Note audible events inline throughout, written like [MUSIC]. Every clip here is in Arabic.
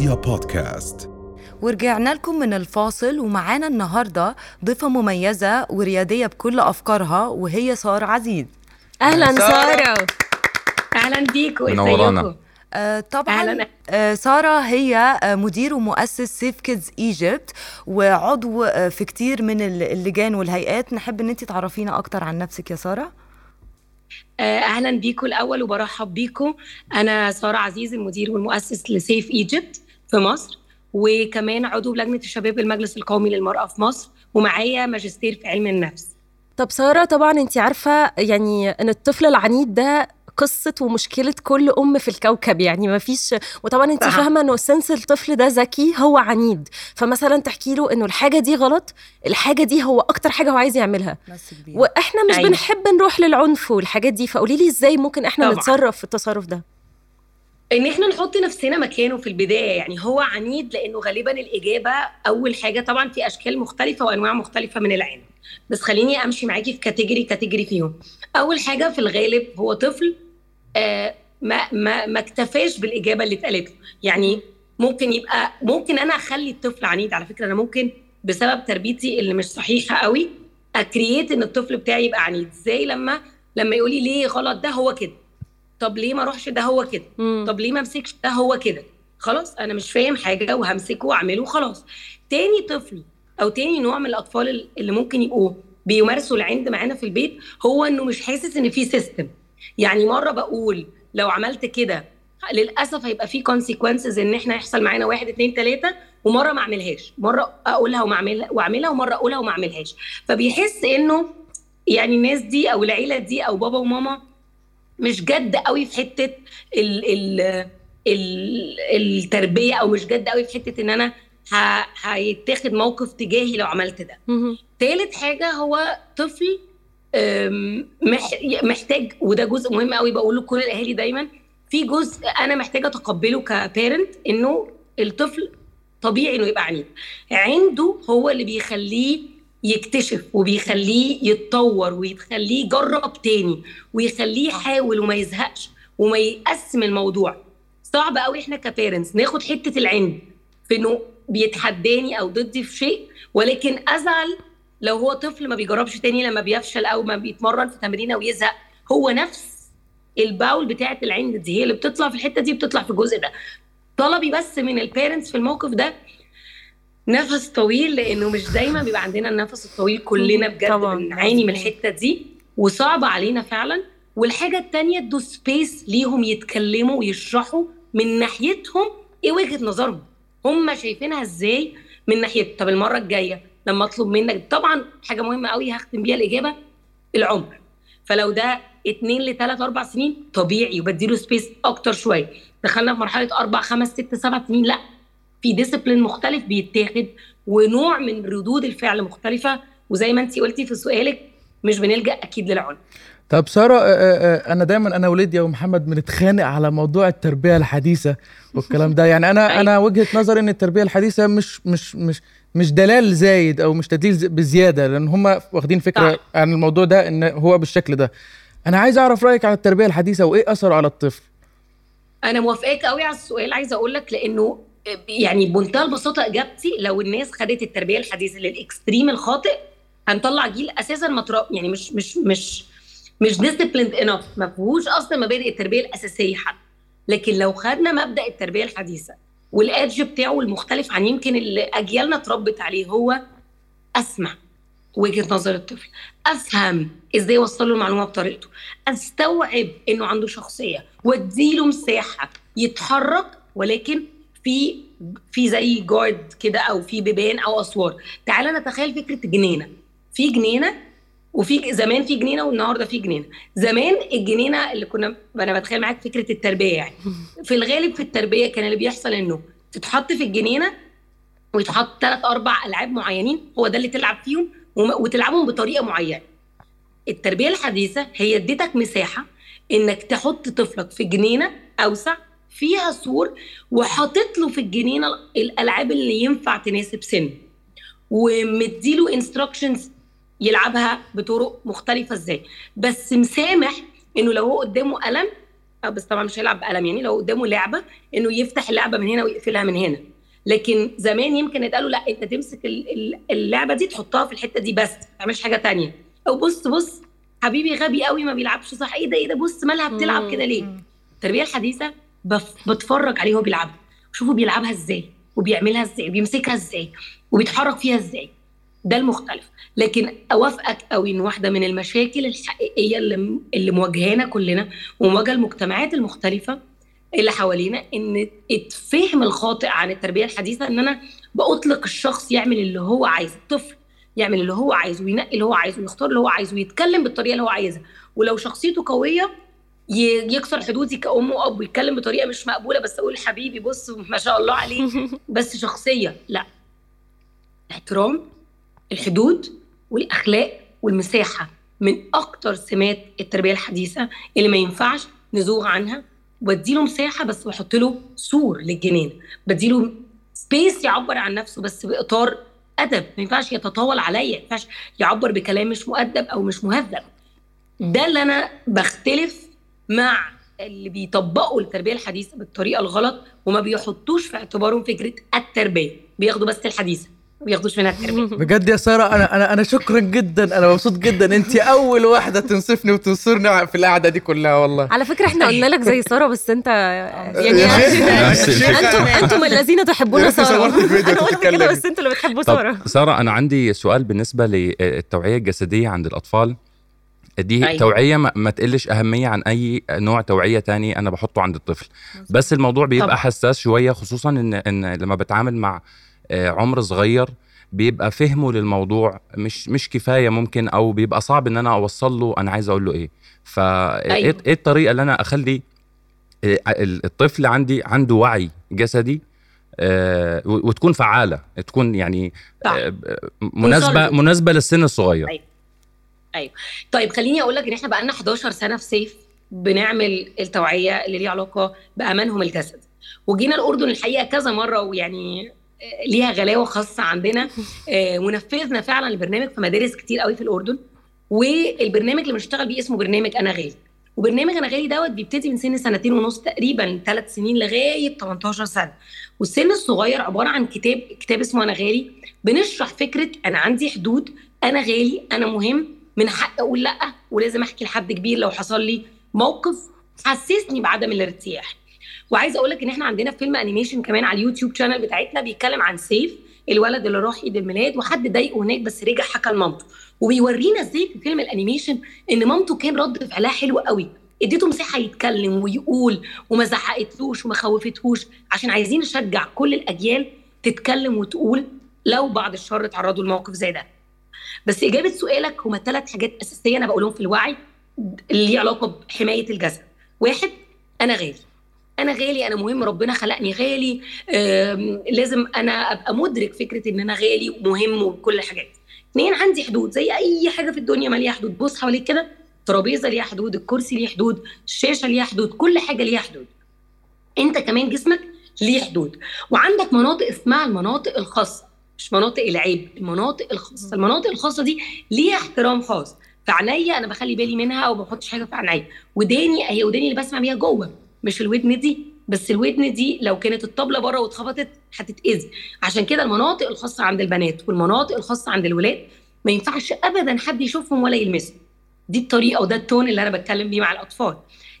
رؤيا بودكاست. ورجعنا لكم من الفاصل ومعانا النهارده ضيفة مميزة وريادية بكل أفكارها وهي سارة عزيز. أهلا سارة. أهلا بيكم منورانا. إزيكم؟ آه طبعا أهلاً. آه سارة هي آه مدير ومؤسس سيف كيدز ايجيبت وعضو آه في كتير من ال- اللجان والهيئات. نحب إن انت تعرفينا أكتر عن نفسك يا سارة. آه، أهلا بيكم الأول وبرحب بيكم أنا سارة عزيز المدير والمؤسس لسيف ايجيبت في مصر وكمان عضو لجنة الشباب المجلس القومي للمرأة في مصر ومعايا ماجستير في علم النفس طب سارة طبعا انت عارفة يعني إن الطفل العنيد ده قصة ومشكلة كل أم في الكوكب يعني ما فيش وطبعا انت صح. فاهمة إنه سنس الطفل ده ذكي هو عنيد فمثلا تحكي له إنه الحاجة دي غلط الحاجة دي هو أكتر حاجة هو عايز يعملها بس كبير وإحنا مش أيوة. بنحب نروح للعنف والحاجات دي فقولي لي إزاي ممكن إحنا طبعاً. نتصرف في التصرف ده إن إحنا نحط نفسنا مكانه في البداية يعني هو عنيد لأنه غالبا الإجابة أول حاجة طبعا في أشكال مختلفة وأنواع مختلفة من العند بس خليني أمشي معاكي في category category فيهم. أول حاجة في الغالب هو طفل آه ما ما ما اكتفاش بالإجابة اللي اتقالت له. يعني ممكن يبقى ممكن أنا أخلي الطفل عنيد على فكرة أنا ممكن بسبب تربيتي اللي مش صحيحة قوي أ create إن الطفل بتاعي يبقى عنيد. زي لما لما يقولي ليه غلط ده هو كده. طب ليه ما اروحش ده هو كده. طب ليه ما امسكش ده هو كده؟ خلاص أنا مش فاهم حاجة وهمسكه واعمله خلاص تاني طفل أو تاني نوع من الأطفال اللي ممكن يبقوا بيمارسوا العند معانا في البيت هو إنه مش حاسس إن في system يعني مرة بقول لو عملت كده للأسف هيبقى في consequences إن إحنا يحصل معانا واحد اتنين تلاتة ومرة ما اعملهاش. مرة أقولها وما اعملها وأعملها ومرة أقولها وما أعملهاش. فبيحس إنه يعني الناس دي أو العيلة دي أو بابا وماما مش جد قوي في حتة ال ال ال التربية أو مش جد قوي في حتة إن أنا هيتاخد موقف تجاهي لو عملت ده. تالت حاجة هو طفل محتاج وده جزء مهم قوي بقوله لكل الأهالي دايما. في جزء أنا محتاجة أتقبله كبيرنت إنه الطفل طبيعي إنه يبقى عنيد. عنده هو اللي بيخليه يكتشف وبيخليه يتطور ويخليه يجرب تاني ويخليه يحاول وما يزهقش وما يقسم الموضوع. صعب قوي إحنا كبيرنتس ناخد حتة العند في إنه بيتحداني أو ضدي في شيء ولكن أزعل لو هو طفل ما بيجربش تاني لما بيفشل أو ما بيتمرن في تمرينة ويزهق. هو نفس الباول بتاعة العند دي هي اللي بتطلع في الحتة دي بتطلع في الجزء ده. طلبي بس من ال parents في الموقف ده نفس طويل لأنه مش دايما بيبقى عندنا النفس الطويل كلنا بجد. بنعاني من الحتة دي وصعب علينا فعلا. والحاجة التانية ادوا space ليهم يتكلموا ويشرحوا من ناحيتهم إيه وجهة نظرهم. هم شايفينها إزاي من ناحية طب المرة الجاية لما أطلب منك طبعا حاجة مهمة قوي هختم بيها الإجابة العمر. فلو ده اتنين لثلاث أربع سنين طبيعي وبديله space أكتر شوية. دخلنا في مرحلة أربع خمس ست سبع سنين لأ. في ديسيبلين مختلف بيتاخد ونوع من ردود الفعل مختلفة. وزي ما انت قلتي في سؤالك مش بنلجأ أكيد للعنف. طب سارة آه، آه، آه، أنا دايما أنا وليديا ومحمد بنتخانق على موضوع التربية الحديثة والكلام ده. يعني أنا [LAUGHS] أنا وجهة نظري إن التربية الحديثة مش مش مش مش دلال زايد أو مش تدليل بزيادة لأن هم واخدين فكرة صح. عن الموضوع ده إن هو بالشكل ده. أنا عايز أعرف رأيك عن التربية الحديثة وإيه اثره على الطفل؟ أنا موافقاك قوي على السؤال. عايزه أقول لك لأنه يعني بمنتهى البساطة إجابتي لو الناس خدت التربية الحديثة لل extreme الخاطئ هنطلع جيل أساسا متر... يعني مش مش مش مش disciplined enough ما فيهوش أصلا مبادئ التربية الأساسية حتى. لكن لو خدنا مبدأ التربية الحديثة وال edge بتاعه المختلف عن يمكن اللي أجيالنا اتربت عليه هو أسمع وجهة نظر الطفل. أفهم إزاي اوصل له المعلومة بطريقته. أستوعب إنه عنده شخصية. وأديله مساحة يتحرك ولكن في في زي جارد كده أو في بيبان أو اسوار. تعال نتخيل فكرة جنينة. في جنينة وفي زمان في جنينة والنهاردة في جنينة. زمان الجنينة اللي كنا أنا بتخيل معاك فكرة التربية يعني. [LAUGHS] في الغالب في التربية كان اللي بيحصل إنه تتحط في الجنينة ويتحط ثلاث أربع ألعاب معينين هو ده اللي تلعب فيهم وتلعبهم بطريقة معينة. التربية الحديثة هي اديتك مساحة إنك تحط طفلك في جنينة أوسع فيها سور وحاطط له في الجنينة الألعاب اللي ينفع تناسب سنه ومديله instructions يلعبها بطرق مختلفة إزاي. بس مسامح إنه لو هو قدامه قلم بس طبعا مش هيلعب بقلم يعني لو قدامه لعبة إنه يفتح اللعبة من هنا ويقفلها من هنا. لكن زمان يمكن اتقالوا لا أنت تمسك اللعبة دي تحطها في الحتة دي بس ما تعملش حاجة تانية. أو بص بص حبيبي غبي قوي ما بيلعبش صح. إيه ده إيه ده بص مالها بتلعب كده ليه؟ التربيه الحديثه بتفرج عليه وهو بيلعبها. شوفوا بيلعبها إزاي وبيعملها إزاي وبيمسكها إزاي وبيتحرك فيها إزاي. ده المختلف. لكن أوافقك قوي إن واحدة من المشاكل الحقيقيه اللي اللي مواجهانا كلنا ومواجهة المجتمعات المختلفة اللي حوالينا إن الفهم الخاطئ عن التربية الحديثة إن أنا بأطلق الشخص يعمل اللي هو عايزه الطفل يعمل اللي هو عايزه وينقي اللي هو عايزه ويختار اللي هو عايزه ويتكلم بالطريقة اللي هو عايزها. ولو شخصيته قوية يكسر حدودي كأم وأب ويتكلم بطريقة مش مقبولة بس أقول حبيبي بص ما شاء الله عليه [LAUGHS] بس شخصية لا. الاحترام الحدود والأخلاق والمساحة. من أكتر سمات التربية الحديثة اللي ما ينفعش نزوغ عنها بديله مساحة بس بحط له سور للجنان. بديله space يعبر عن نفسه بس بإطار أدب. ما ينفعش يتطاول عليا ما ينفعش يعبر بكلام مش مؤدب أو مش مهذب. ده اللي أنا بختلف مع اللي بيطبقوا التربية الحديثة بالطريقة الغلط وما بيحطوش في اعتبارهم فكرة التربية. بياخدوا بس الحديثة ما بياخدوش منها التربية. [LAUGHS] بجد يا سارة أنا أنا أنا شكرا جدا أنا مبسوط جدا. انت أول واحدة تنصفني وتنصرني في القعدة دي كلها والله. على فكرة إحنا قلنا لك زي سارة بس أنت [LAUGHS] يعني أنتم أنتم الذين تحبون [LAUGHS] سارة. أنا قلت كده بس أنتوا اللي بتحبوا سارة. سارة أنا عندي سؤال بالنسبة للتوعية الجسدية عند الأطفال. دي أيوة. توعية ما, ما تقلش أهمية عن أي نوع توعية تاني أنا بحطه عند الطفل بس الموضوع بيبقى طبعا. حساس شوية خصوصا ان إن لما بتعامل مع عمر صغير بيبقى فهمه للموضوع مش مش كفاية ممكن أو بيبقى صعب إن أنا أوصل له أنا عايز أقول له إيه فايه أيوة. إيه الطريقة اللي أنا أخلي الطفل عندي عنده وعي جسدي آه وتكون فعالة تكون يعني آه مناسبة مناسبة للسن الصغير أيوة. أيوه. طيب خليني أقول لك إن إحنا بقى لنا 11 سنة في سيف بنعمل التوعية اللي ليها علاقة بأمانهم الجسدي وجينا الأردن الحقيقة كذا مرة ويعني ليها غلاوة خاصة عندنا. [LAUGHS] ونفذنا فعلا البرنامج في مدارس كتير قوي في الأردن. والبرنامج اللي بنشتغل بيه اسمه برنامج أنا غالي. وبرنامج أنا غالي دوت بيبتدي من سن سنتين ونص تقريبا ثلاث سنين لغاية 18 سنة. والسن الصغير عبارة عن كتاب كتاب اسمه أنا غالي. بنشرح فكرة أنا عندي حدود أنا غالي أنا مهم. من حق أقول لأ ولازم أحكي لحد كبير لو حصل لي موقف حسسني بعدم الارتياح. وعايزة أقول لك إن إحنا عندنا فيلم animation كمان على ال YouTube channel بتاعتنا بيتكلم عن سيف الولد اللي راح عيد الميلاد وحد ضايقه هناك بس رجع حكى لمامته. وبيورينا إزاي في فيلم ال animation إن مامته كان رد فعلها حلو قوي. اديته مساحة يتكلم ويقول وما زعقتلوش وما خوفتهوش عشان عايزين نشجع كل الأجيال تتكلم وتقول لو بعد الشر اتعرضوا لموقف زي ده. بس إجابة سؤالك هما ثلاث حاجات أساسية أنا بقولهم في الوعي اللي علاقة بحماية الجسد. واحد أنا غالي. أنا غالي أنا مهم ربنا خلقني غالي. لازم أنا أبقى مدرك فكرة إن أنا غالي ومهم وكل الحاجات. اثنين عندي حدود زي أي حاجة في الدنيا ما ليها حدود. بص حواليك كده الترابيزه ليها حدود الكرسي ليه حدود الشاشة ليها حدود كل حاجة ليها حدود. أنت كمان جسمك ليه حدود. وعندك مناطق اسمها المناطق الخاصة. مش مناطق العيب المناطق الخاصه المناطق الخاصة دي ليها احترام خاص. فعينيا أنا بخلي بالي منها وما بحطش حاجة في عينيا. وداني هي وداني اللي بسمع بيها جوه مش الودن دي. بس الودن دي لو كانت الطبلة بره واتخبطت هتتأذي. عشان كده المناطق الخاصة عند البنات والمناطق الخاصة عند الولاد ما ينفعش ابدا حد يشوفهم ولا يلمسهم. دي الطريقة وده التون اللي أنا بتكلم بيه مع الأطفال.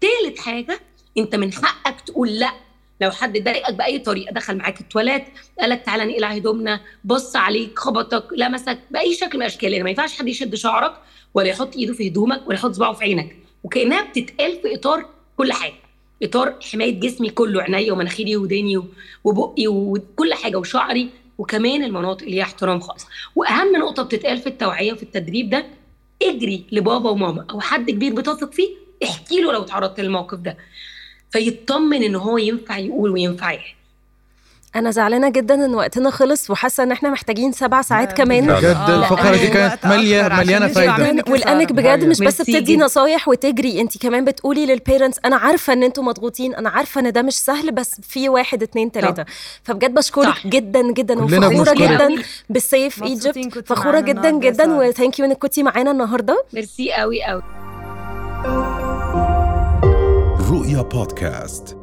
تالت حاجة أنت من حقك تقول لأ. لو حد ضايقك بأي طريقة دخل معاك التواليت قالك تعالى نقلع هدومنا بص عليك خبطك لمسك بأي شكل من الأشكال. يعني ما ينفعش حد يشد شعرك ولا يحط إيده في هدومك ولا يحط صباعه في عينك. وكأنها بتتقال في إطار كل حاجة. إطار حماية جسمي كله عينيا ومناخيري وداني وبقي وكل حاجة وشعري وكمان المناطق اللي هي احترام خاص وأهم نقطة بتتقال في التوعية وفي التدريب ده اجري لبابا وماما. أو حد كبير بتثق فيه احكي له لو تعرضت للموقف ده. فيطمن إن هو ينفع يقول وينفع يحكي. أنا زعلانة جدا إن وقتنا خلص وحاسة إن إحنا محتاجين سبع ساعات كمان. بجد؟ الفقرة دي كانت ماليه مليانة فايدة. ولانك بجد مش بس بتدي نصايح وتجري انت كمان بتقولي لل parents أنا عارفة إن أنتم مضغوطين أنا عارفة إن ده مش سهل بس في واحد اتنين تلاتة. فبجد بشكرك جدا جدا. وفخورة جدا. بال Safe Egypt فخورة جدا جدا. و thank you انك كنتي معانا النهارده. ميرسي قوي قوي رؤيا بودكاست